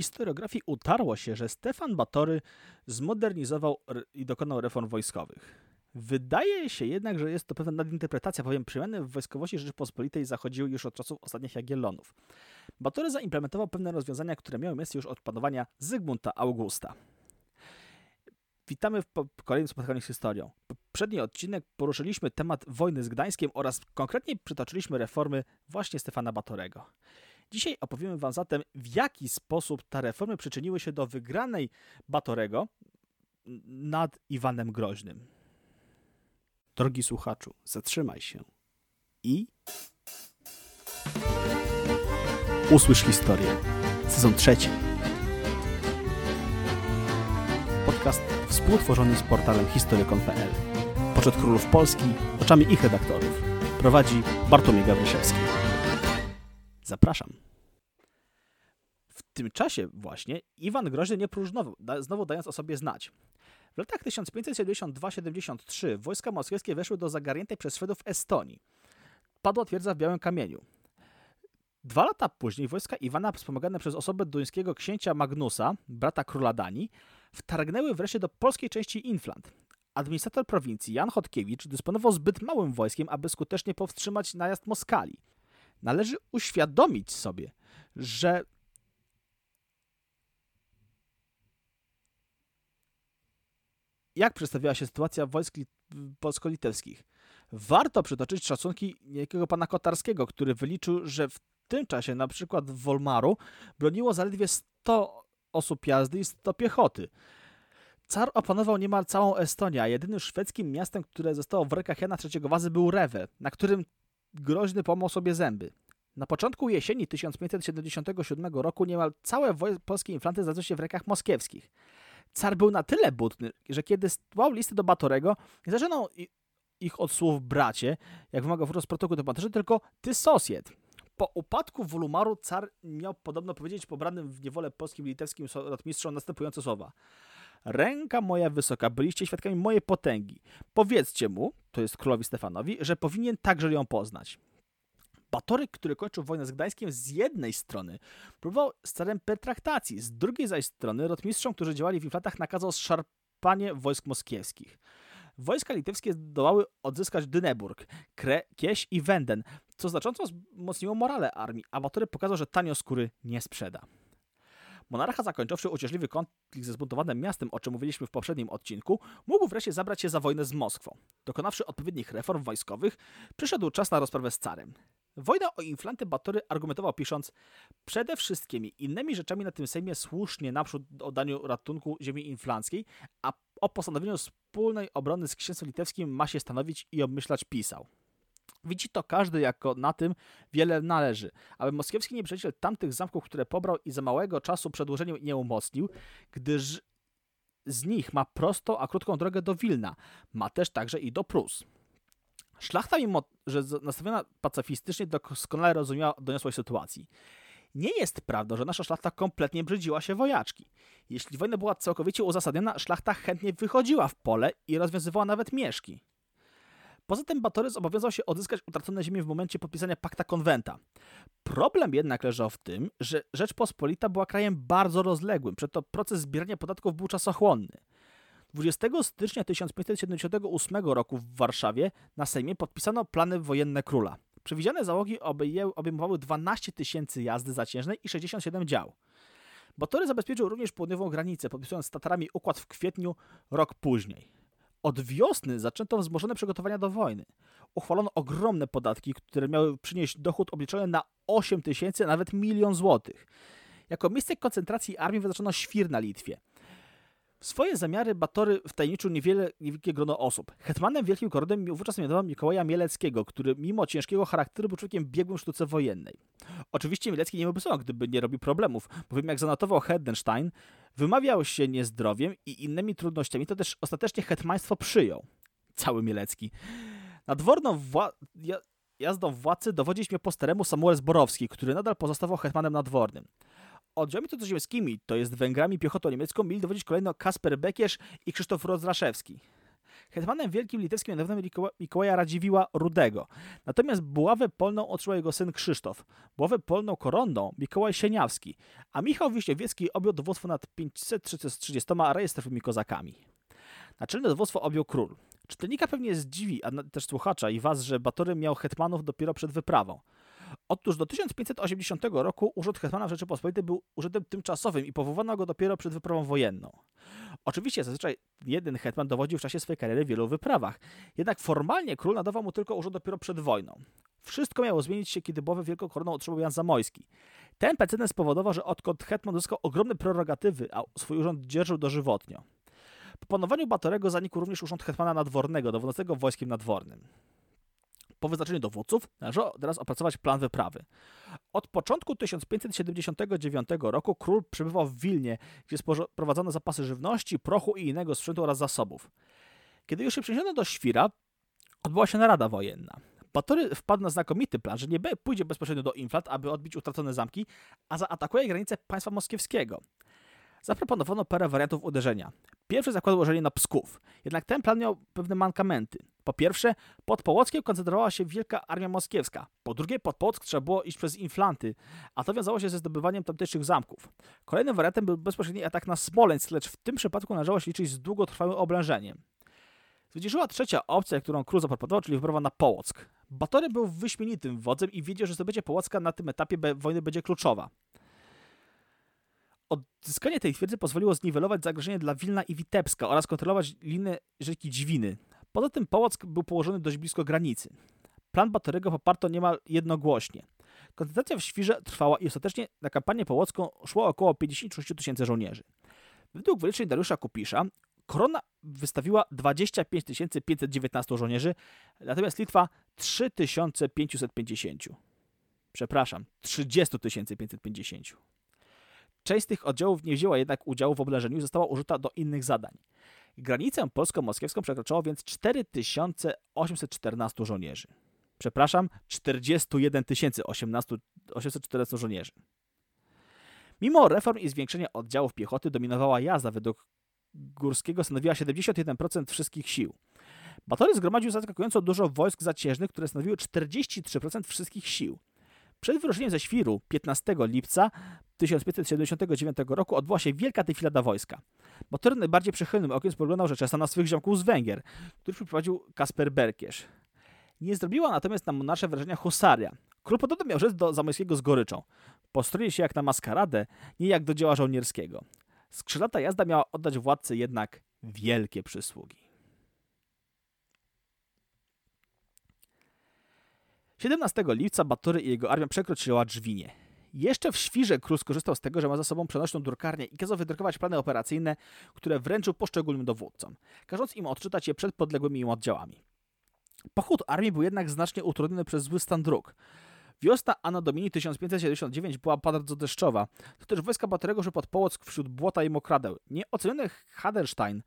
historiografii utarło się, że Stefan Batory zmodernizował i dokonał reform wojskowych. Wydaje się jednak, że jest to pewna nadinterpretacja, bowiem przemiany w wojskowości Rzeczypospolitej zachodziły już od czasów ostatnich Jagiellonów. Batory zaimplementował pewne rozwiązania, które miały miejsce już od panowania Zygmunta Augusta. Witamy w kolejnym spotkaniu z historią. Poprzedni odcinek poruszyliśmy temat wojny z Gdańskiem oraz konkretnie przytoczyliśmy reformy właśnie Stefana Batorego. Dzisiaj opowiemy Wam zatem, w jaki sposób te reformy przyczyniły się do wygranej Batorego nad Iwanem Groźnym. Drogi słuchaczu, zatrzymaj się i usłysz historię. Sezon trzeci. Podcast współtworzony z portalem historyką.pl. Poczet królów Polski oczami ich redaktorów. Prowadzi Bartłomiej Gawryszewski. Zapraszam. W tym czasie właśnie Iwan Groźny nie próżnował, znowu dając o sobie znać. W latach 1572-73 wojska moskiewskie weszły do zagarniętej przez Szwedów Estonii. Padła twierdza w Białym Kamieniu. Dwa lata później wojska Iwana, wspomagane przez osobę duńskiego księcia Magnusa, brata króla Danii, wtargnęły wreszcie do polskiej części Inflant. Administrator prowincji Jan Chodkiewicz dysponował zbyt małym wojskiem, aby skutecznie powstrzymać najazd Moskali. Należy uświadomić sobie, że jak przedstawiała się sytuacja wojsk polsko-litewskich. Warto przytoczyć szacunki niejakiego pana Kotarskiego, który wyliczył, że w tym czasie na przykład w Wolmaru broniło zaledwie 100 osób jazdy i 100 piechoty. Car opanował niemal całą Estonię, a jedynym szwedzkim miastem, które zostało w rękach Jana III Wazy był Rewe, na którym groźny pomał sobie zęby. Na początku jesieni 1577 roku niemal całe polskie inflanty znalazły się w rękach moskiewskich. Car był na tyle butny, że kiedy stłał listy do Batorego, nie zażynał ich od słów bracie, jak wymaga wprost protokół do Batorze, tylko ty sosied. Po upadku Wolumaru car miał podobno powiedzieć pobranym w niewolę polskim litewskim rotmistrzom następujące słowa. Ręka moja wysoka, byliście świadkami mojej potęgi. Powiedzcie mu, to jest królowi Stefanowi, że powinien także ją poznać. Batoryk, który kończył wojnę z Gdańskiem, z jednej strony próbował celem pertraktacji, z drugiej zaś strony rotmistrzom, którzy działali w inflatach, nakazał szarpanie wojsk moskiewskich. Wojska litewskie zdołały odzyskać Dyneburg, Kre, Kieś i Wenden, co znacząco wzmocniło morale armii, a Batory pokazał, że tanio skóry nie sprzeda. Monarcha zakończywszy uciążliwy konflikt ze zbuntowanym miastem, o czym mówiliśmy w poprzednim odcinku, mógł wreszcie zabrać się za wojnę z Moskwą. Dokonawszy odpowiednich reform wojskowych, przyszedł czas na rozprawę z carem. Wojna o inflanty Batory argumentował pisząc przede wszystkimi innymi rzeczami na tym Sejmie słusznie naprzód o daniu ratunku ziemi inflanckiej, a o postanowieniu wspólnej obrony z księstwem litewskim ma się stanowić i obmyślać pisał. Widzi to każdy jako na tym wiele należy, aby moskiewski nieprzyjaciel tamtych zamków, które pobrał i za małego czasu przedłużeniem nie umocnił, gdyż z nich ma prostą, a krótką drogę do Wilna, ma też także i do Prus. Szlachta, mimo że nastawiona pacyfistycznie, doskonale rozumiała doniosłość sytuacji. Nie jest prawdą, że nasza szlachta kompletnie brzydziła się wojaczki. Jeśli wojna była całkowicie uzasadniona, szlachta chętnie wychodziła w pole i rozwiązywała nawet mieszki. Poza tym Batory zobowiązał się odzyskać utracone ziemię w momencie podpisania pakta konwenta. Problem jednak leżał w tym, że Rzeczpospolita była krajem bardzo rozległym, przeto proces zbierania podatków był czasochłonny. 20 stycznia 1578 roku w Warszawie na Sejmie podpisano plany wojenne króla. Przewidziane załogi obejmowały 12 tysięcy jazdy zaciężnej i 67 dział. Batory zabezpieczył również południową granicę, podpisując z Tatarami układ w kwietniu rok później. Od wiosny zaczęto wzmożone przygotowania do wojny. Uchwalono ogromne podatki, które miały przynieść dochód obliczony na 8 tysięcy, nawet milion złotych. Jako miejsce koncentracji armii wyznaczono Świr na Litwie. W swoje zamiary Batory wtajemniczył niewiele, niewielkie grono osób. Hetmanem Wielkim Korodem wówczas mianował Mikołaja Mieleckiego, który mimo ciężkiego charakteru był człowiekiem biegłym w sztuce wojennej. Oczywiście Mielecki nie byłby sobą, gdyby nie robił problemów, bowiem jak zanotował Hedenstein, wymawiał się niezdrowiem i innymi trudnościami, to też ostatecznie hetmaństwo przyjął. Cały Mielecki. Nadworną wła jazdą władcy dowodzić miał po staremu Samuel Zborowski, który nadal pozostawał hetmanem nadwornym. Oddziałami cudzoziemskimi, to jest Węgrami piechotą niemiecką, mieli dowodzić kolejno Kasper Bekiesz i Krzysztof Rozraszewski. Hetmanem wielkim litewskim niedawno Mikołaja Radziwiła Rudego. Natomiast buławę polną otrzymał jego syn Krzysztof. Buławę polną koronną Mikołaj Sieniawski, a Michał Wiśniewiecki objął dowództwo nad 530 rejestrowymi kozakami. Naczelne dowództwo objął król. Czytelnika pewnie zdziwi, a też słuchacza i was, że Batory miał hetmanów dopiero przed wyprawą. Otóż do 1580 roku urząd hetmana w Rzeczypospolitej był urzędem tymczasowym i powołano go dopiero przed wyprawą wojenną. Oczywiście zazwyczaj jeden hetman dowodził w czasie swojej kariery w wielu wyprawach, jednak formalnie król nadawał mu tylko urząd dopiero przed wojną. Wszystko miało zmienić się, kiedy Bowę Wielką Koroną otrzymał Jan Zamojski. Ten precedens spowodował, że odkąd hetman uzyskał ogromne prerogatywy, a swój urząd dzierżył dożywotnio. Po panowaniu Batorego zanikł również urząd hetmana nadwornego, dowodzącego wojskiem nadwornym. Po wyznaczeniu dowódców należało teraz opracować plan wyprawy. Od początku 1579 roku król przebywał w Wilnie, gdzie prowadzono zapasy żywności, prochu i innego sprzętu oraz zasobów. Kiedy już się przeniesiono do Świra, odbyła się narada wojenna. Batory wpadł na znakomity plan, że nie pójdzie bezpośrednio do Inflat, aby odbić utracone zamki, a zaatakuje granice państwa moskiewskiego. Zaproponowano parę wariantów uderzenia. Pierwszy zakładał uderzenie na Psków, jednak ten plan miał pewne mankamenty. Po pierwsze, pod Połockiem koncentrowała się wielka armia moskiewska. Po drugie, pod Połock trzeba było iść przez Inflanty, a to wiązało się ze zdobywaniem tamtejszych zamków. Kolejnym wariantem był bezpośredni atak na Smoleńsk, lecz w tym przypadku należało się liczyć z długotrwałym oblężeniem. Zwyciężyła trzecia opcja, którą król zaproponował, czyli wyprawa na Połock. Batory był wyśmienitym wodzem i wiedział, że zdobycie Połocka na tym etapie wojny będzie kluczowa. Odzyskanie tej twierdzy pozwoliło zniwelować zagrożenie dla Wilna i Witebska oraz kontrolować linię rzeki Dźwiny. Poza tym Połock był położony dość blisko granicy. Plan Batorego poparto niemal jednogłośnie. Koncentracja w Świrze trwała i ostatecznie na kampanię połocką szło około 56 tysięcy żołnierzy. Według wyliczeń Dariusza Kupisza Korona wystawiła 25 519 żołnierzy, natomiast Litwa 3550. Przepraszam, 30 550. Część z tych oddziałów nie wzięła jednak udziału w oblężeniu i została użyta do innych zadań. Granicę polsko-moskiewską przekraczało więc 4814 żołnierzy. Przepraszam, 41 814 żołnierzy. Mimo reform i zwiększenia oddziałów piechoty dominowała jazda, według Górskiego stanowiła 71% wszystkich sił. Batory zgromadził zaskakująco dużo wojsk zaciężnych, które stanowiły 43% wszystkich sił. Przed wyruszeniem ze Świru 15 lipca 1579 roku odbyła się wielka defilada wojska. Motor najbardziej przychylnym okiem spoglądał rzeczesta na swych ziomków z Węgier, których przyprowadził Kasper Berkiesz. Nie zrobiła natomiast na monarsze wrażenia husaria. Król podobno miał rzec do Zamojskiego z goryczą. Postroi się jak na maskaradę, nie jak do dzieła żołnierskiego. Skrzydlata jazda miała oddać władcy jednak wielkie przysługi. 17 lipca Batory i jego armia przekroczyła Drzwinie. Jeszcze w Świrze król skorzystał z tego, że ma za sobą przenośną drukarnię i kazał wydrukować plany operacyjne, które wręczył poszczególnym dowódcom, każąc im odczytać je przed podległymi im oddziałami. Pochód armii był jednak znacznie utrudniony przez zły stan dróg. Wiosna Anno Domini 1579 była bardzo deszczowa, to też wojska Batorego szły pod Połock wśród błota i mokradeł. Nieoceniony Haderstein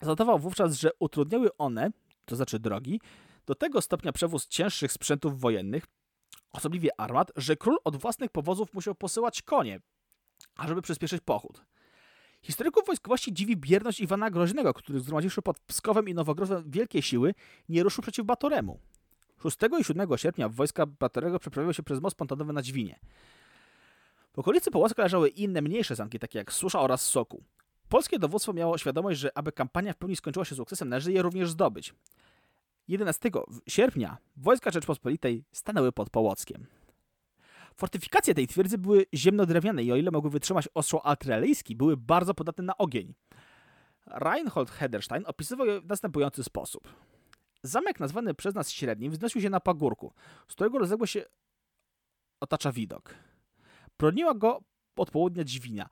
zanotował wówczas, że utrudniały one, to znaczy drogi, do tego stopnia przewóz cięższych sprzętów wojennych, osobliwie armat, że król od własnych powozów musiał posyłać konie, ażeby przyspieszyć pochód. Historyków wojskowości dziwi bierność Iwana Groźnego, który zgromadziwszy pod Pskowem i Nowogrodzem wielkie siły, nie ruszył przeciw Batoremu. 6 i 7 sierpnia wojska Batorego przeprawiły się przez most pontonowy na Dźwinie. W okolicy Połaska leżały inne mniejsze zamki, takie jak Susza oraz Soku. Polskie dowództwo miało świadomość, że aby kampania w pełni skończyła się sukcesem, należy je również zdobyć. 11 sierpnia wojska Rzeczpospolitej stanęły pod Połockiem. Fortyfikacje tej twierdzy były ziemnodrewniane i o ile mogły wytrzymać ostrzał artyleryjski, były bardzo podatne na ogień. Reinhold Hederstein opisywał je w następujący sposób. Zamek nazwany przez nas średnim wznosił się na pagórku, z którego rozległo się otacza widok. Broniła go od południa Dźwina,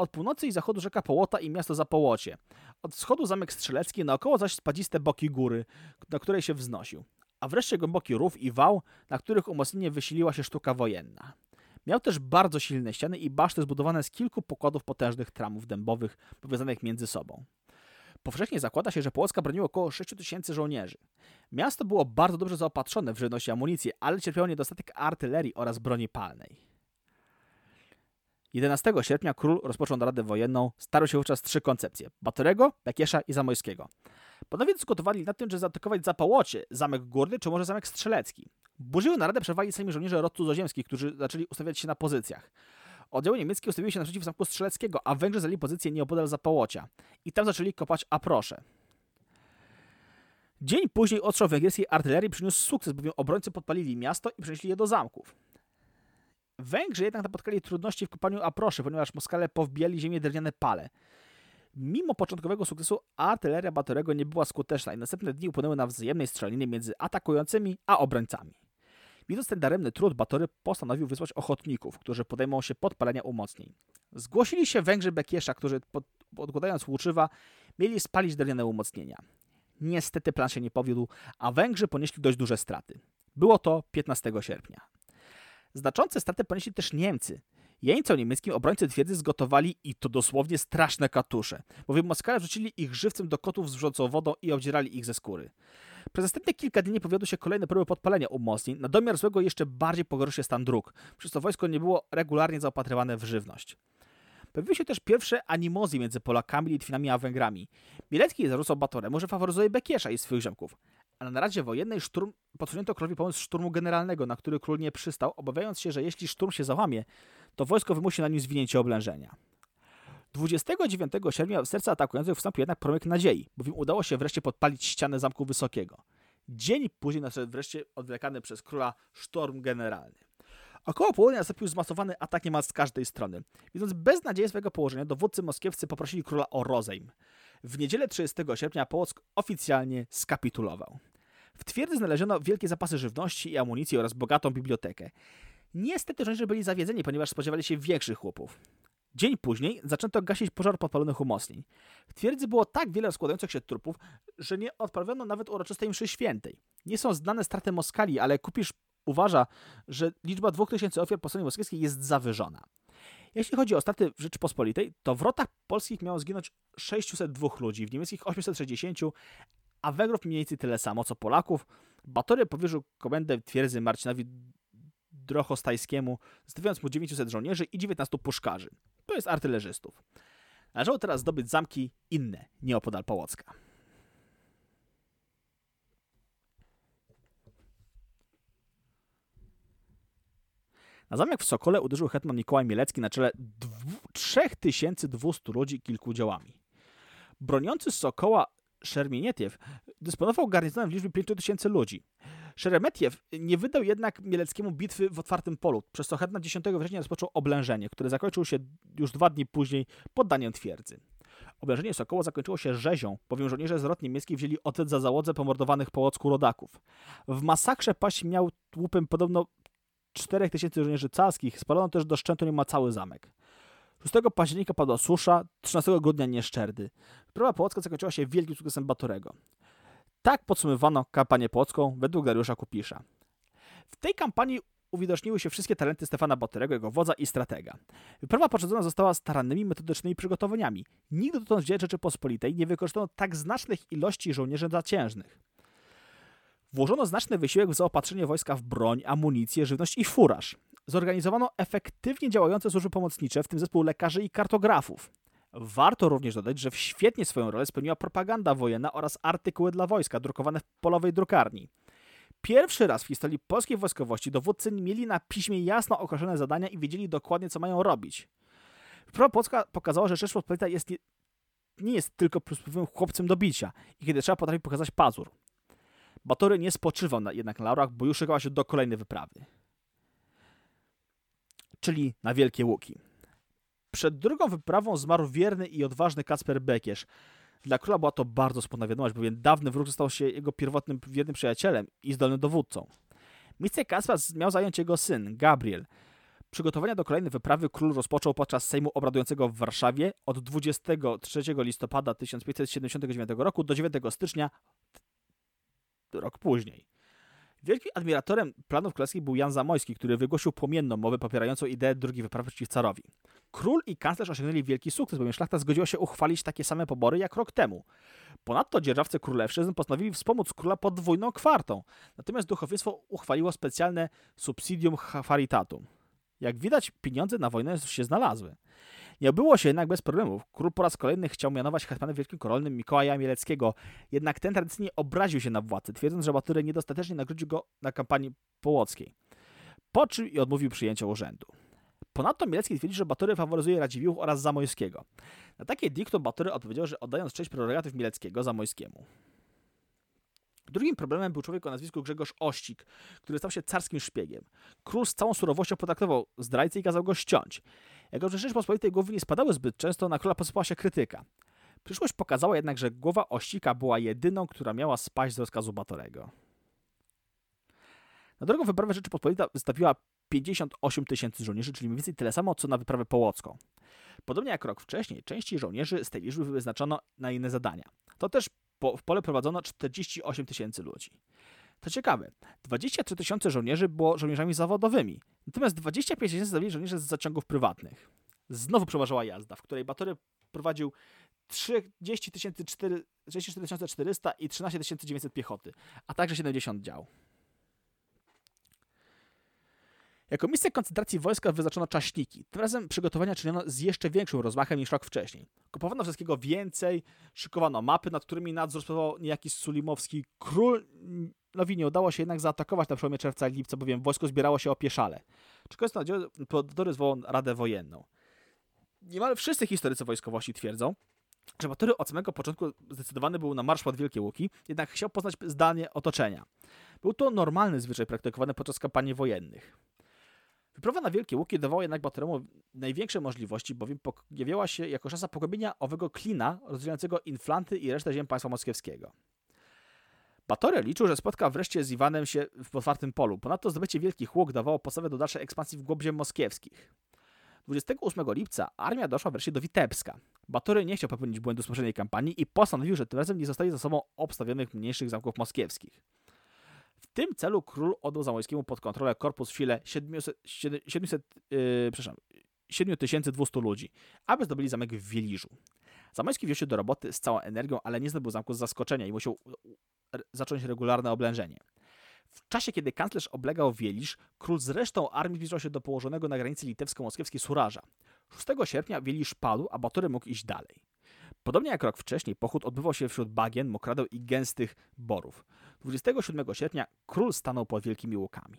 od północy i zachodu rzeka Połota i miasto Zapołocie. Od wschodu zamek strzelecki, naokoło zaś spadziste boki góry, na której się wznosił. A wreszcie głęboki rów i wał, na których umocnienie wysiliła się sztuka wojenna. Miał też bardzo silne ściany i baszty zbudowane z kilku pokładów potężnych tramów dębowych powiązanych między sobą. Powszechnie zakłada się, że Polska broniła około 6 tysięcy żołnierzy. Miasto było bardzo dobrze zaopatrzone w żywność i amunicję, ale cierpiało niedostatek artylerii oraz broni palnej. 11 sierpnia król rozpoczął naradę wojenną. Starły się wówczas trzy koncepcje: Batorego, Bekiesza i Zamojskiego. Panowie dyskutowali nad tym, czy zaatakować Zapałocie, Zamek Górny, czy może Zamek Strzelecki. Burzyły naradę przerwali sami żołnierze rod cudzoziemskich, którzy zaczęli ustawiać się na pozycjach. Oddziały niemieckie ustawiły się naprzeciw Zamku Strzeleckiego, a Węgrzy zajęli pozycję nieopodal Zapałocia. I tam zaczęli kopać aprosze. Dzień później ostrzał węgierskiej artylerii przyniósł sukces, bowiem obrońcy podpalili miasto i przenieśli je do zamków. Węgrzy jednak napotkali trudności w kopaniu aproszy, ponieważ Moskale powbijali ziemię drewniane pale. Mimo początkowego sukcesu artyleria Batorego nie była skuteczna i następne dni upłynęły na wzajemnej strzelaninie między atakującymi a obrońcami. Widząc ten daremny trud, Batory postanowił wysłać ochotników, którzy podejmą się podpalenia umocnień. Zgłosili się Węgrzy Bekiesza, którzy pod, podkładając łuczywa mieli spalić drewniane umocnienia. Niestety plan się nie powiódł, a Węgrzy ponieśli dość duże straty. Było to 15 sierpnia. Znaczące straty ponieśli też Niemcy. Jeńcom niemieckim obrońcy twierdzy zgotowali i to dosłownie straszne katusze, bowiem Moskale wrzucili ich żywcem do kotów z wrzącą wodą i obdzierali ich ze skóry. Przez następne kilka dni powiodły się kolejne próby podpalenia umocnień, na domiar złego jeszcze bardziej pogorszył się stan dróg, przez co wojsko nie było regularnie zaopatrywane w żywność. Pojawiły się też pierwsze animozje między Polakami, Litwinami a Węgrami. Bielecki zarzucał Batoremu, że faworyzuje Bekiesza i swoich ziomków. A na naradzie wojennej szturm podsunięto królowi pomysł szturmu generalnego, na który król nie przystał, obawiając się, że jeśli szturm się załamie, to wojsko wymusi na nim zwinięcie oblężenia. 29 sierpnia w serce atakujących wstąpił jednak promyk nadziei, bowiem udało się wreszcie podpalić ścianę Zamku Wysokiego. Dzień później nadszedł wreszcie odwlekany przez króla sztorm generalny. Około południa nastąpił zmasowany atak niemal z każdej strony. Widząc beznadzieję swojego położenia, dowódcy moskiewscy poprosili króla o rozejm. W niedzielę 30 sierpnia Połock oficjalnie skapitulował. W twierdzy znaleziono wielkie zapasy żywności i amunicji oraz bogatą bibliotekę. Niestety żołnierze byli zawiedzeni, ponieważ spodziewali się większych chłopów. Dzień później zaczęto gasić pożar podpalonych umocnień. W twierdzy było tak wiele składających się trupów, że nie odprawiono nawet uroczystej mszy świętej. Nie są znane straty Moskali, ale Kupisz uważa, że liczba 2000 ofiar po stronie moskiewskiej jest zawyżona. Jeśli chodzi o straty w Rzeczypospolitej, to w rotach polskich miało zginąć 602 ludzi, w niemieckich 860, a Węgrów mniej więcej tyle samo co Polaków. Batory powierzył komendę twierdzy Marcinowi Drochostajskiemu, zostawiając mu 900 żołnierzy i 19 puszkarzy. To jest artylerzystów. Należało teraz zdobyć zamki inne, nieopodal Połocka. Na zamek w Sokole uderzył hetman Mikołaj Mielecki na czele 3200 ludzi kilku działami. Broniący Sokoła Szermienietiew dysponował garnizonem w liczbie 5000 ludzi. Szeremetiew nie wydał jednak Mieleckiemu bitwy w otwartym polu, przez co hetman 10 września rozpoczął oblężenie, które zakończyło się już dwa dni później poddaniem twierdzy. Oblężenie Sokoła zakończyło się rzezią, bowiem żołnierze z rot niemieckich wzięli odwet za załodze pomordowanych po Łocku rodaków. W masakrze paść miał łupem podobno 4000 żołnierzy carskich, spalono też do szczętu niemal cały zamek. 6 października padła susza, 13 grudnia nieszczerdy. Próba Połocka zakończyła się wielkim sukcesem Batorego. Tak podsumowano kampanię połocką według Dariusza Kupisza. W tej kampanii uwidoczniły się wszystkie talenty Stefana Batorego, jego wodza i stratega. Wyprawa poprzedzona została starannymi metodycznymi przygotowaniami. Nigdy dotąd w dziejach Rzeczypospolitej nie wykorzystano tak znacznych ilości żołnierzy zaciężnych. Włożono znaczny wysiłek w zaopatrzenie wojska w broń, amunicję, żywność i furaż. Zorganizowano efektywnie działające służby pomocnicze, w tym zespół lekarzy i kartografów. Warto również dodać, że świetnie swoją rolę spełniła propaganda wojenna oraz artykuły dla wojska drukowane w polowej drukarni. Pierwszy raz w historii polskiej wojskowości dowódcy mieli na piśmie jasno określone zadania i wiedzieli dokładnie, co mają robić. Wprowa Polska pokazała, że Rzeczpospolita jest nie, nie jest tylko pluspowym chłopcem do bicia i kiedy trzeba potrafi pokazać pazur. Batory nie spoczywał na, jednak na laurach, bo już szykowała się do kolejnej wyprawy. Czyli na Wielkie Łuki. Przed drugą wyprawą zmarł wierny i odważny Kacper Bekiesz. Dla króla była to bardzo smutna wiadomość, bowiem dawny wróg stał się jego pierwotnym wiernym przyjacielem i zdolnym dowódcą. Miejsce Kacpra miał zająć jego syn, Gabriel. Przygotowania do kolejnej wyprawy król rozpoczął podczas Sejmu obradującego w Warszawie od 23 listopada 1579 roku do 9 stycznia rok później. Wielkim admiratorem planów królewskich był Jan Zamojski, który wygłosił płomienną mowę popierającą ideę drugiej wyprawy przeciw carowi. Król i kanclerz osiągnęli wielki sukces, bowiem szlachta zgodziła się uchwalić takie same pobory jak rok temu. Ponadto dzierżawcy królewszczyzn postanowili wspomóc króla podwójną kwartą, natomiast duchowieństwo uchwaliło specjalne subsidium charitatum. Jak widać, pieniądze na wojnę się znalazły. Nie było się jednak bez problemów. Król po raz kolejny chciał mianować hetmanem wielkim korolnym Mikołaja Mieleckiego, jednak ten tradycyjnie obraził się na władcę, twierdząc, że Batory niedostatecznie nagrodził go na kampanii połockiej. Po czym i odmówił przyjęcia urzędu. Ponadto Mielecki twierdzi, że Batory faworyzuje Radziwiłłów oraz Zamojskiego. Na takie diktum Batory odpowiedział, że oddając cześć prerogatyw Mieleckiego Zamojskiemu. Drugim problemem był człowiek o nazwisku Grzegorz Ościk, który stał się carskim szpiegiem. Król z całą surowością potraktował zdrajcę i kazał go ściąć. Jako że Rzeczpospolitej głowy nie spadały zbyt często, na króla posypała się krytyka. Przyszłość pokazała jednak, że głowa Ościka była jedyną, która miała spaść z rozkazu Batorego. Na drugą wyprawę Rzeczypospolita wystawiła 58 tysięcy żołnierzy, czyli mniej więcej tyle samo, co na wyprawę połocką. Podobnie jak rok wcześniej, części żołnierzy z tej liczby wyznaczono na inne zadania. To też po, w pole prowadzono 48 tysięcy ludzi. To ciekawe, 23 tysiące żołnierzy było żołnierzami zawodowymi, natomiast 25 tysięcy stawili żołnierzy z zaciągów prywatnych. Znowu przeważała jazda, w której Batory prowadził 30 34 400 i 13 900 piechoty, a także 70 dział. Jako miejsce koncentracji wojska wyznaczono czaśniki. Tym razem przygotowania czyniono z jeszcze większym rozmachem niż rok wcześniej. Kupowano wszystkiego więcej, szykowano mapy, nad którymi nadzór sprawował niejaki Sulimowski. Królowi nie udało się jednak zaatakować na przełomie czerwca i lipca, bowiem wojsko zbierało się opieszale. Czekając na Podory zwołał Radę Wojenną. Niemal wszyscy historycy wojskowości twierdzą, że Batory od samego początku zdecydowany był na marsz pod Wielkie Łuki, jednak chciał poznać zdanie otoczenia. Był to normalny zwyczaj praktykowany podczas kampanii wojennych. Wyprawa na Wielkie Łuki dawała jednak Batoremu największe możliwości, bowiem pojawiała się jako szansa pogłębienia owego klina rozdzielającego Inflanty i resztę ziem państwa moskiewskiego. Batory liczył, że spotka wreszcie z Iwanem się w otwartym polu. Ponadto zdobycie Wielkich Łuk dawało podstawę do dalszej ekspansji w głąb ziem moskiewskich. 28 lipca armia doszła wreszcie do Witebska. Batory nie chciał popełnić błędu z poprzedniej kampanii i postanowił, że tym razem nie zostaje za sobą obstawionych mniejszych zamków moskiewskich. W tym celu król oddał Zamojskiemu pod kontrolę korpus w sile 700, 700 yy, przepraszam, 7200 ludzi, aby zdobyli zamek w Wieliżu. Zamojski wziął się do roboty z całą energią, ale nie zdobył zamku z zaskoczenia i musiał zacząć regularne oblężenie. W czasie, kiedy kanclerz oblegał Wielisz, król z resztą armii zbliżał się do położonego na granicy litewsko-moskiewskiej Suraża. 6 sierpnia Wielisz padł, a Batory mógł iść dalej. Podobnie jak rok wcześniej, pochód odbywał się wśród bagien, mokradeł i gęstych borów. 27 sierpnia król stanął pod wielkimi łukami.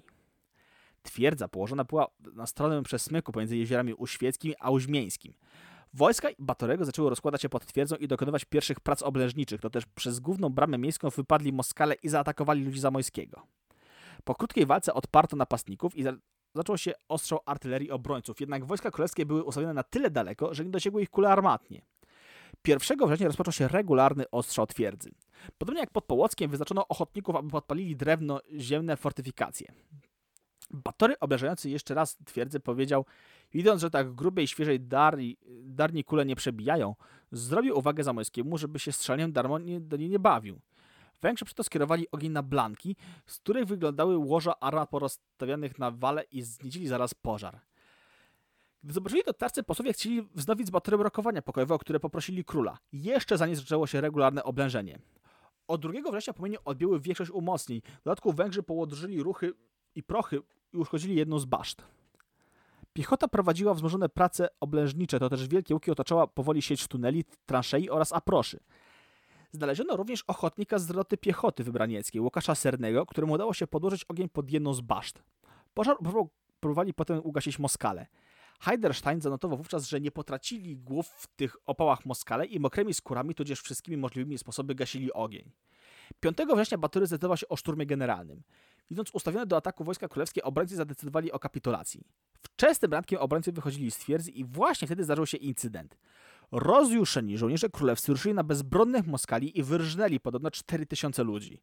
Twierdza położona była na stronę przesmyku pomiędzy jeziorami Uświeckim a Uźmieńskim. Wojska Batorego zaczęły rozkładać się pod twierdzą i dokonywać pierwszych prac oblężniczych. To też przez główną bramę miejską wypadli Moskale i zaatakowali ludzi Zamojskiego. Po krótkiej walce odparto napastników i za zaczął się ostrzał artylerii obrońców, jednak wojska królewskie były ustawione na tyle daleko, że nie dosięgły ich kule armatnie. 1 września rozpoczął się regularny ostrzał twierdzy. Podobnie jak pod Połockiem wyznaczono ochotników, aby podpalili drewno ziemne fortyfikacje. Batory obrażający jeszcze raz twierdzę powiedział, widząc, że tak grubej, świeżej darni, darni kule nie przebijają, zrobił uwagę Zamojskiemu, żeby się strzeleniem darmo nie, do niej nie bawił. Węgrzy to skierowali ogień na blanki, z których wyglądały łoża armat porozstawianych na wale i zniecili zaraz pożar. Gdy zobaczyli to tarcy, posłowie chcieli wznowić z Batorem rokowania pokojowe, o które poprosili króla. Jeszcze zanim zaczęło się regularne oblężenie. Od 2 września płomienie odbiły większość umocnień. W dodatku Węgrzy połodrzyli ruchy i prochy i uszkodzili jedną z baszt. Piechota prowadziła wzmożone prace oblężnicze, to też wielkie łuki otaczała powoli sieć tuneli, transzei oraz aproszy. Znaleziono również ochotnika z roty piechoty wybranieckiej, Łukasza Sernego, któremu udało się podłożyć ogień pod jedną z baszt. Pożar próbowali potem ugasić Moskale. Heiderstein zanotował wówczas, że nie potracili głów w tych opałach Moskale i mokrymi skórami, tudzież wszystkimi możliwymi sposoby gasili ogień. 5 września Batury zdecydował się o szturmie generalnym. Widząc ustawione do ataku wojska królewskie, obrońcy zadecydowali o kapitulacji. Wczesnym rankiem obrońcy wychodzili z twierdzy i właśnie wtedy zdarzył się incydent. Rozjuszeni żołnierze królewscy ruszyli na bezbronnych Moskali i wyrżnęli podobno 4000 ludzi.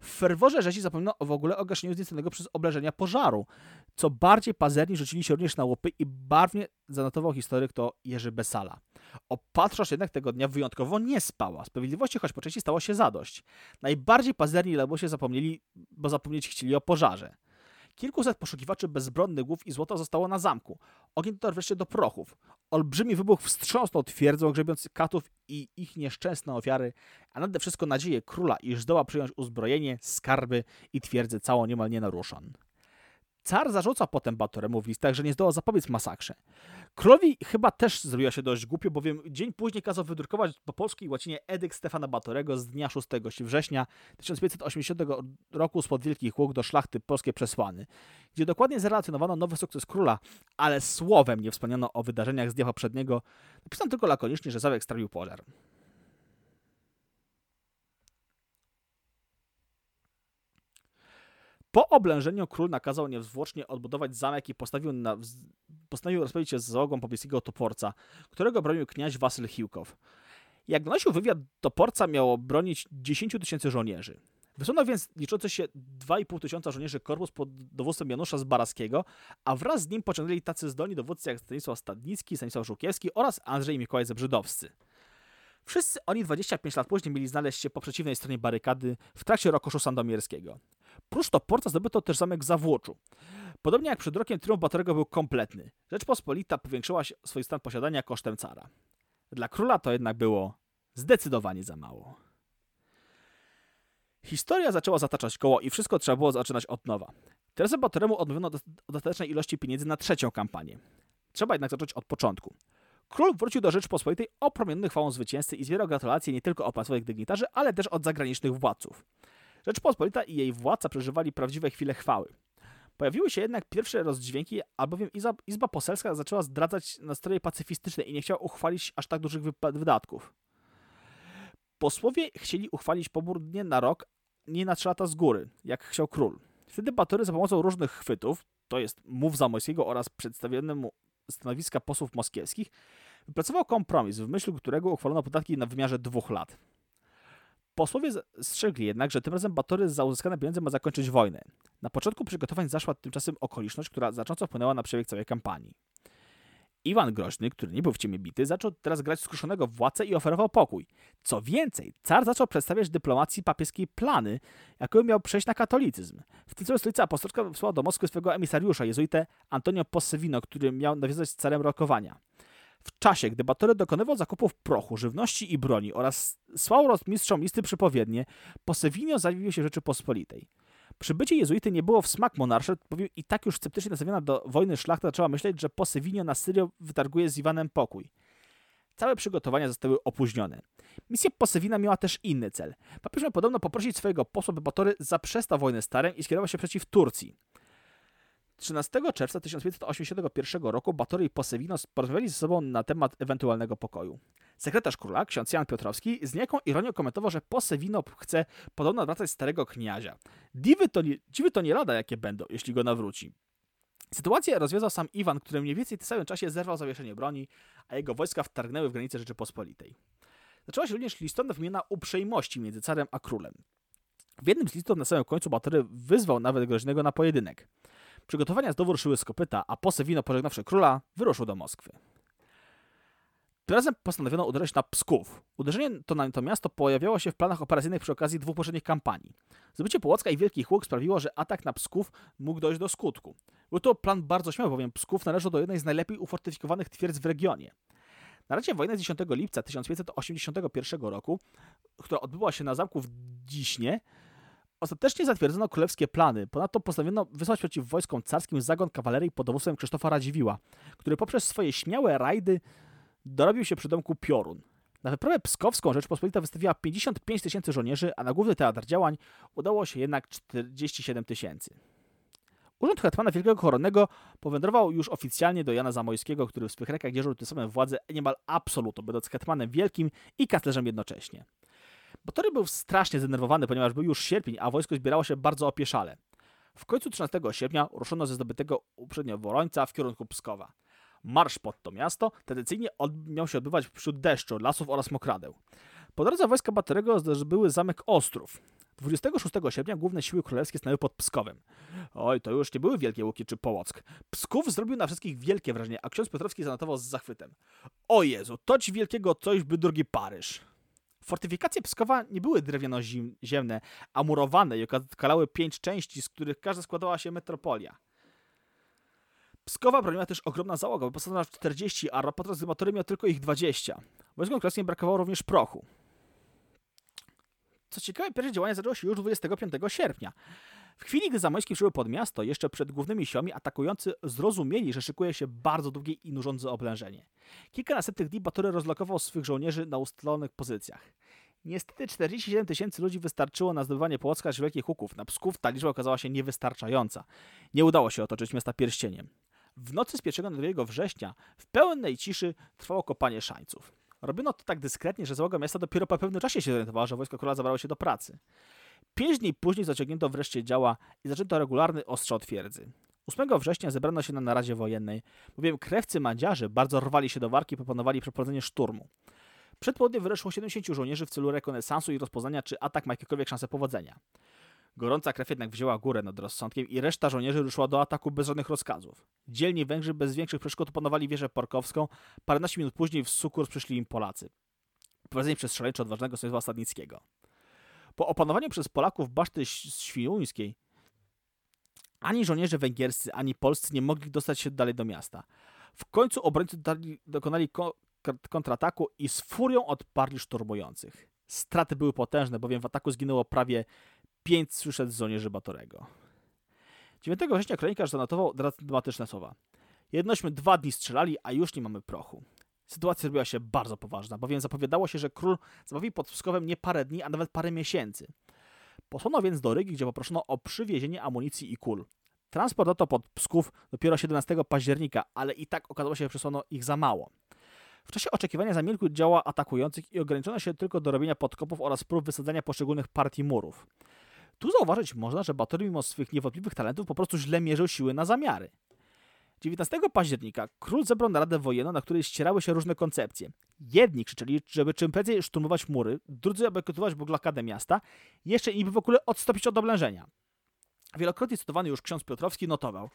W ferworze rzezi zapomniano w ogóle o gaszeniu przez obrażenia pożaru. Co bardziej pazerni rzucili się również na łopy i barwnie zanotował historyk to Jerzy Besala. Opatrzasz jednak tego dnia wyjątkowo nie spała. Sprawiedliwości choć po części stało się zadość. Najbardziej pazerni się zapomnieli, bo zapomnieć chcieli o pożarze. Kilkuset poszukiwaczy bezbronnych głów i złota zostało na zamku. Ogień dotarł wreszcie do prochów. Olbrzymi wybuch wstrząsnął twierdzą, grzebiąc katów i ich nieszczęsne ofiary, a nade wszystko nadzieję króla, iż zdoła przyjąć uzbrojenie, skarby i twierdzę całą niemal nienaruszon. Car zarzucał potem Batoremu w listach, że nie zdołał zapobiec masakrze. Królowi chyba też zrobiła się dość głupio, bowiem dzień później kazał wydrukować po polskiej łacinie edykt Stefana Batorego z dnia 6 września 1580 roku spod Wielkich Łuk do szlachty polskiej przesłany, gdzie dokładnie zrelacjonowano nowy sukces króla, ale słowem nie wspomniano o wydarzeniach z dnia poprzedniego, napisano tylko lakonicznie, że Zawek strawił pożar. Po oblężeniu król nakazał niezwłocznie odbudować zamek i postawił, na, postanowił rozprawić się z załogą pobliskiego Toporca, którego bronił kniaź Wasyl Hiłkow. Jak donosił wywiad, Toporca miało bronić 10 tysięcy żołnierzy. Wysunął więc liczący się 2,5 tysiąca żołnierzy korpus pod dowództwem Janusza Zbaraskiego, a wraz z nim pociągnęli tacy zdolni dowódcy jak Stanisław Stadnicki, Stanisław Żółkiewski oraz Andrzej Mikołaj Zebrzydowscy. Wszyscy oni 25 lat później mieli znaleźć się po przeciwnej stronie barykady w trakcie rokoszu sandomierskiego. Prócz to porta zdobyto też zamek w Zawłoczu. Podobnie jak przed rokiem triumf Batorego był kompletny. Rzeczpospolita powiększyła swój stan posiadania kosztem cara. Dla króla to jednak było zdecydowanie za mało. Historia zaczęła zataczać koło i wszystko trzeba było zaczynać od nowa. Teraz Batoremu odmówiono dostatecznej ilości pieniędzy na trzecią kampanię. Trzeba jednak zacząć od początku. Król wrócił do Rzeczpospolitej opromieniony chwałą zwycięzcy i zbierał gratulacje nie tylko od państwowych dygnitarzy, ale też od zagranicznych władców. Rzeczpospolita i jej władca przeżywali prawdziwe chwile chwały. Pojawiły się jednak pierwsze rozdźwięki, albowiem Izba, Poselska zaczęła zdradzać nastroje pacyfistyczne i nie chciała uchwalić aż tak dużych wydatków. Posłowie chcieli uchwalić pobór nie na rok, nie na trzy lata z góry, jak chciał król. Wtedy Batory za pomocą różnych chwytów, to jest mów Zamojskiego oraz przedstawionemu stanowiska posłów moskiewskich, wypracował kompromis, w myśl którego uchwalono podatki na wymiarze dwóch lat. Posłowie strzegli jednak, że tym razem Batory za uzyskane pieniądze ma zakończyć wojnę. Na początku przygotowań zaszła tymczasem okoliczność, która znacząco wpłynęła na przebieg całej kampanii. Iwan Groźny, który nie był w ciemię bity, zaczął teraz grać skruszonego władcę i oferował pokój. Co więcej, car zaczął przedstawiać dyplomacji papieskiej plany, jakie miał przejść na katolicyzm. W tym celu stolica apostolska wysłała do Moskwy swojego emisariusza, jezuitę Antonio Possevino, który miał nawiązać z carem rokowania. W czasie, gdy Batory dokonywał zakupów prochu, żywności i broni oraz słał rozmistrzom listy przypowiednie, Possevino zawił się Rzeczypospolitej. Przybycie jezuity nie było w smak monarsze, bowiem i tak już sceptycznie nastawiona do wojny szlachta zaczęła myśleć, że Possevino na Syrio wytarguje z Iwanem pokój. Całe przygotowania zostały opóźnione. Misja Possevina miała też inny cel. Papież miał podobno poprosić swojego posła, by Batory zaprzestał wojny starem i skierował się przeciw Turcji. 13 czerwca 1581 roku Batory i Posewino porozmawiali ze sobą na temat ewentualnego pokoju. Sekretarz króla, ksiądz Jan Piotrowski, z niejaką ironią komentował, że Posewino chce podobno wracać starego kniazia. Dziwy to, nie, dziwy to nie lada, jakie będą, jeśli go nawróci. Sytuację rozwiązał sam Iwan, który mniej więcej w tym samym czasie zerwał zawieszenie broni, a jego wojska wtargnęły w granice Rzeczypospolitej. Zaczęła się również listonowa wymiana uprzejmości między carem a królem. W jednym z listów na samym końcu Batory wyzwał nawet groźnego na pojedynek. Przygotowania znowu ruszyły z kopyta, a Posewino, pożegnawszy króla, wyruszył do Moskwy. Tym razem postanowiono uderzyć na Psków. Uderzenie to na to miasto pojawiało się w planach operacyjnych przy okazji dwóch poprzednich kampanii. Zdobycie Połocka i Wielkich Łuk sprawiło, że atak na Psków mógł dojść do skutku. Był to plan bardzo śmiały, bowiem Psków należał do jednej z najlepiej ufortyfikowanych twierdz w regionie. Na razie wojny z 10 lipca 1581 roku, która odbyła się na zamku w Dziśnie, Ostatecznie zatwierdzono królewskie plany. Ponadto postanowiono wysłać przeciw wojskom carskim zagon kawalerii pod dowództwem Krzysztofa Radziwiła, który poprzez swoje śmiałe rajdy dorobił się przy domku Piorun. Na wyprawę pskowską Rzeczpospolita wystawiła 55 tysięcy żołnierzy, a na główny teatr działań udało się jednak 47 tysięcy. Urząd hetmana Wielkiego Koronnego powędrował już oficjalnie do Jana Zamojskiego, który w swych rękach dzierżył tym samym władzę niemal absolutą, będąc hetmanem wielkim i kanclerzem jednocześnie. Botory był strasznie zdenerwowany, ponieważ był już sierpień, a wojsko zbierało się bardzo opieszale. W końcu 13 sierpnia ruszono ze zdobytego uprzednio Worońca w kierunku Pskowa. Marsz pod to miasto tradycyjnie miał się odbywać wśród deszczu, lasów oraz mokradeł. Po drodze wojska Batorego zdobyły zamek Ostrów. 26 sierpnia główne siły królewskie stanęły pod Pskowem. Oj, to już nie były Wielkie Łuki czy Połock. Psków zrobił na wszystkich wielkie wrażenie, a ksiądz Piotrowski zanotował z zachwytem. O Jezu, to ci wielkiego coś by drugi Paryż. Fortyfikacje Pskowa nie były drewniano-ziemne, a murowane i okalały pięć części, z których każda składała się metropolia. Pskowa broniła też ogromna załoga, wyposażona w 40, a podczas gdy motory miał tylko ich 20. Wojskom królewskim brakowało również prochu. Co ciekawe, pierwsze działania zaczęło się już 25 sierpnia. W chwili, gdy Zamoyski przybył pod miasto, jeszcze przed głównymi siłami atakujący zrozumieli, że szykuje się bardzo długie i nużące oblężenie. Kilka następnych dni Batory rozlokował swych żołnierzy na ustalonych pozycjach. Niestety 47 tysięcy ludzi wystarczyło na zdobywanie Płocka z Wielkich Łuków. Na Psków ta liczba okazała się niewystarczająca. Nie udało się otoczyć miasta pierścieniem. W nocy z 1 na 2 września w pełnej ciszy trwało kopanie szańców. Robiono to tak dyskretnie, że załoga miasta dopiero po pewnym czasie się zorientowała, że wojsko króla zabrało się do pracy. Pięć dni później zaciągnięto wreszcie działa i zaczęto regularny ostrzał twierdzy. 8 września zebrano się na naradzie wojennej, bowiem krewcy Madziarzy bardzo rwali się do warki i proponowali przeprowadzenie szturmu. Przed południem wyreszło 70 żołnierzy w celu rekonesansu i rozpoznania, czy atak ma jakiekolwiek szansę powodzenia. Gorąca krew jednak wzięła górę nad rozsądkiem i reszta żołnierzy ruszyła do ataku bez żadnych rozkazów. Dzielni Węgrzy bez większych przeszkód opanowali wieżę porkowską, paręnaście minut później w sukurs przyszli im Polacy. Prowadzeni przez szaleńczo odważnego Stanisława Stadnickiego. Po opanowaniu przez Polaków baszty świnuńskiej ani żołnierze węgierscy, ani polscy nie mogli dostać się dalej do miasta. W końcu obrońcy dokonali kontrataku i z furią odparli szturmujących. Straty były potężne, bowiem w ataku zginęło prawie 500 żołnierzy Batorego. 9 września kronikarz zanotował dramatyczne słowa. Jednośmy dwa dni strzelali, a już nie mamy prochu. Sytuacja zrobiła się bardzo poważna, bowiem zapowiadało się, że król zabawi pod Pskowem nie parę dni, a nawet parę miesięcy. Posłano więc do Rygi, gdzie poproszono o przywiezienie amunicji i kul. Transport oto pod Psków dopiero 17 października, ale i tak okazało się, że przesłano ich za mało. W czasie oczekiwania zamilkły działa atakujących i ograniczono się tylko do robienia podkopów oraz prób wysadzania poszczególnych partii murów. Tu zauważyć można, że Batory mimo swych niewątpliwych talentów po prostu źle mierzył siły na zamiary. 19 października król zebrał naradę wojenną, na której ścierały się różne koncepcje. Jedni krzyczeli, żeby czym prędzej szturmować mury, drudzy kultywować blokadę miasta, jeszcze inni by w ogóle odstąpić od oblężenia. Wielokrotnie cytowany już ksiądz Piotrowski notował.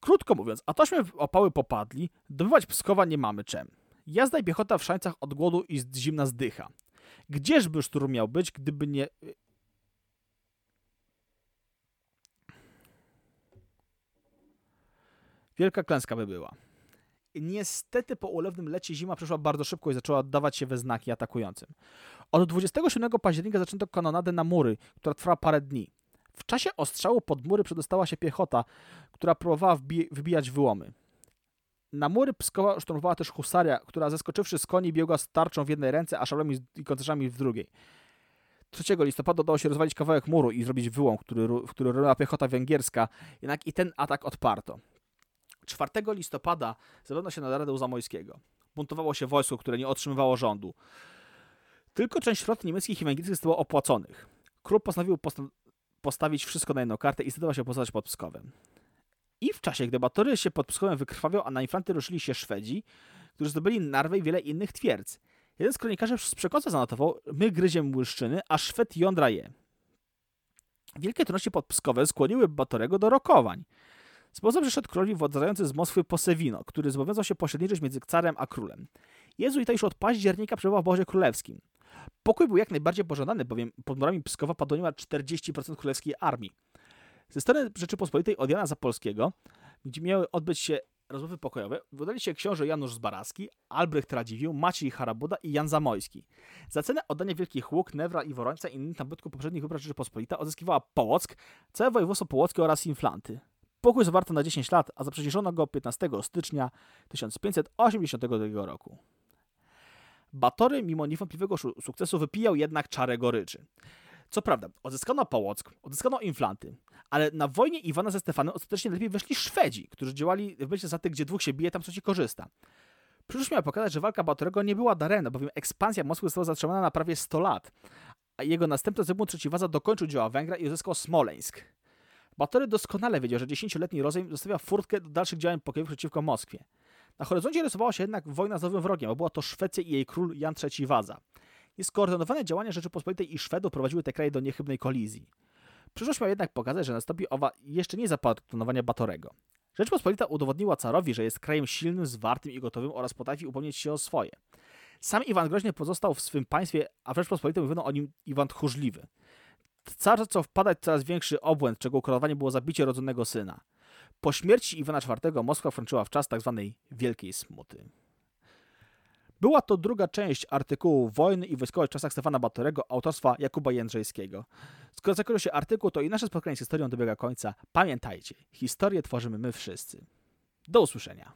Krótko mówiąc, a tośmy opały popadli, dobywać Pskowa nie mamy czym. Jazda i piechota w szańcach od głodu i z zimna zdycha. Gdzieżby szturm miał być, gdyby nie... Wielka klęska by była. Niestety po ulewnym lecie zima przeszła bardzo szybko i zaczęła oddawać się we znaki atakującym. Od 27 października zaczęto kanonadę na mury, która trwała parę dni. W czasie ostrzału pod mury przedostała się piechota, która próbowała wybijać wyłomy. Na mury Pskowa szturmowała też husaria, która zeskoczywszy z koni biegła z tarczą w jednej ręce, a szablami i koncerzami w drugiej. 3 listopada udało się rozwalić kawałek muru i zrobić wyłom, który, w który ryła piechota węgierska, jednak i ten atak odparto. 4 listopada zebrano się na Radę Zamojskiego. Buntowało się wojsko, które nie otrzymywało rządu. Tylko część rot niemieckich i węgierskich zostało opłaconych. Król postanowił postawić wszystko na jedną kartę i zdecydował się postawić pod Pskowem. I w czasie, gdy Batory się pod Pskowem wykrwawiał, a na inflanty ruszyli się Szwedzi, którzy zdobyli Narwę i wiele innych twierdz. Jeden z kronikarzy z przekońca zanotował, my gryziem łyszczyny, a Szwed jądra je. Wielkie trudności pod Pskowem skłoniły Batorego do rokowań. Sposób przyszedł królowi władający z Moskwy Posewino, który zobowiązał się pośredniczyć między carem a królem. Jezuita już od października przebywał w obozie królewskim. Pokój był jak najbardziej pożądany, bowiem pod murami Pskowa padło niemal 40% królewskiej armii. Ze strony Rzeczypospolitej od Jana Zapolskiego, gdzie miały odbyć się rozmowy pokojowe, wydali się książę Janusz Zbaraski, Albrecht Radziwiłł, Maciej Harabuda i Jan Zamojski. Za cenę oddania Wielkich Łuk, Newra i Worońca i innych nabytków poprzednich wypraw Rzeczypospolita odzyskiwała Połock, całe województwo połockie oraz Inflanty. Pokój zawarto na 10 lat, a zaprzysiężono go 15 stycznia 1582 roku. Batory, mimo niewątpliwego sukcesu, wypijał jednak czarę goryczy. Co prawda, odzyskano Połock, odzyskano Inflanty, ale na wojnie Iwana ze Stefanem ostatecznie lepiej weszli Szwedzi, którzy działali w myśli za tych, gdzie dwóch się bije, tam coś korzysta. Przyszłość miała pokazać, że walka Batorego nie była daremna, bowiem ekspansja Moskwy została zatrzymana na prawie 100 lat, a jego następca Zygmunt III Waza dokończył dzieła Węgra i uzyskał Smoleńsk. Batory doskonale wiedział, że dziesięcioletni rozejm zostawia furtkę do dalszych działań pokojowych przeciwko Moskwie. Na horyzoncie rysowała się jednak wojna z nowym wrogiem, bo była to Szwecja i jej król Jan III Waza. Nieskoordynowane działania Rzeczypospolitej i Szwedów prowadziły te kraje do niechybnej kolizji. Przyszłość miała jednak pokazać, że nastąpi owa jeszcze nie zapatronowania Batorego. Rzeczpospolita udowodniła carowi, że jest krajem silnym, zwartym i gotowym oraz potrafi upomnieć się o swoje. Sam Iwan Groźny pozostał w swym państwie, a w Rzeczpospolitej mówiono o nim Iwan Tchórzliwy. Car zaczął wpadać w coraz większy obłęd, czego ukorowaniem było zabicie rodzonego syna. Po śmierci Iwana IV Moskwa wkroczyła w czas tzw. Tak Wielkiej Smuty. Była to druga część artykułu Wojny i wojskowych czasach Stefana Batorego autorstwa Jakuba Jędrzejskiego. Skoro zakończył się artykuł, to i nasze spotkanie z historią dobiega końca. Pamiętajcie, historię tworzymy my wszyscy. Do usłyszenia.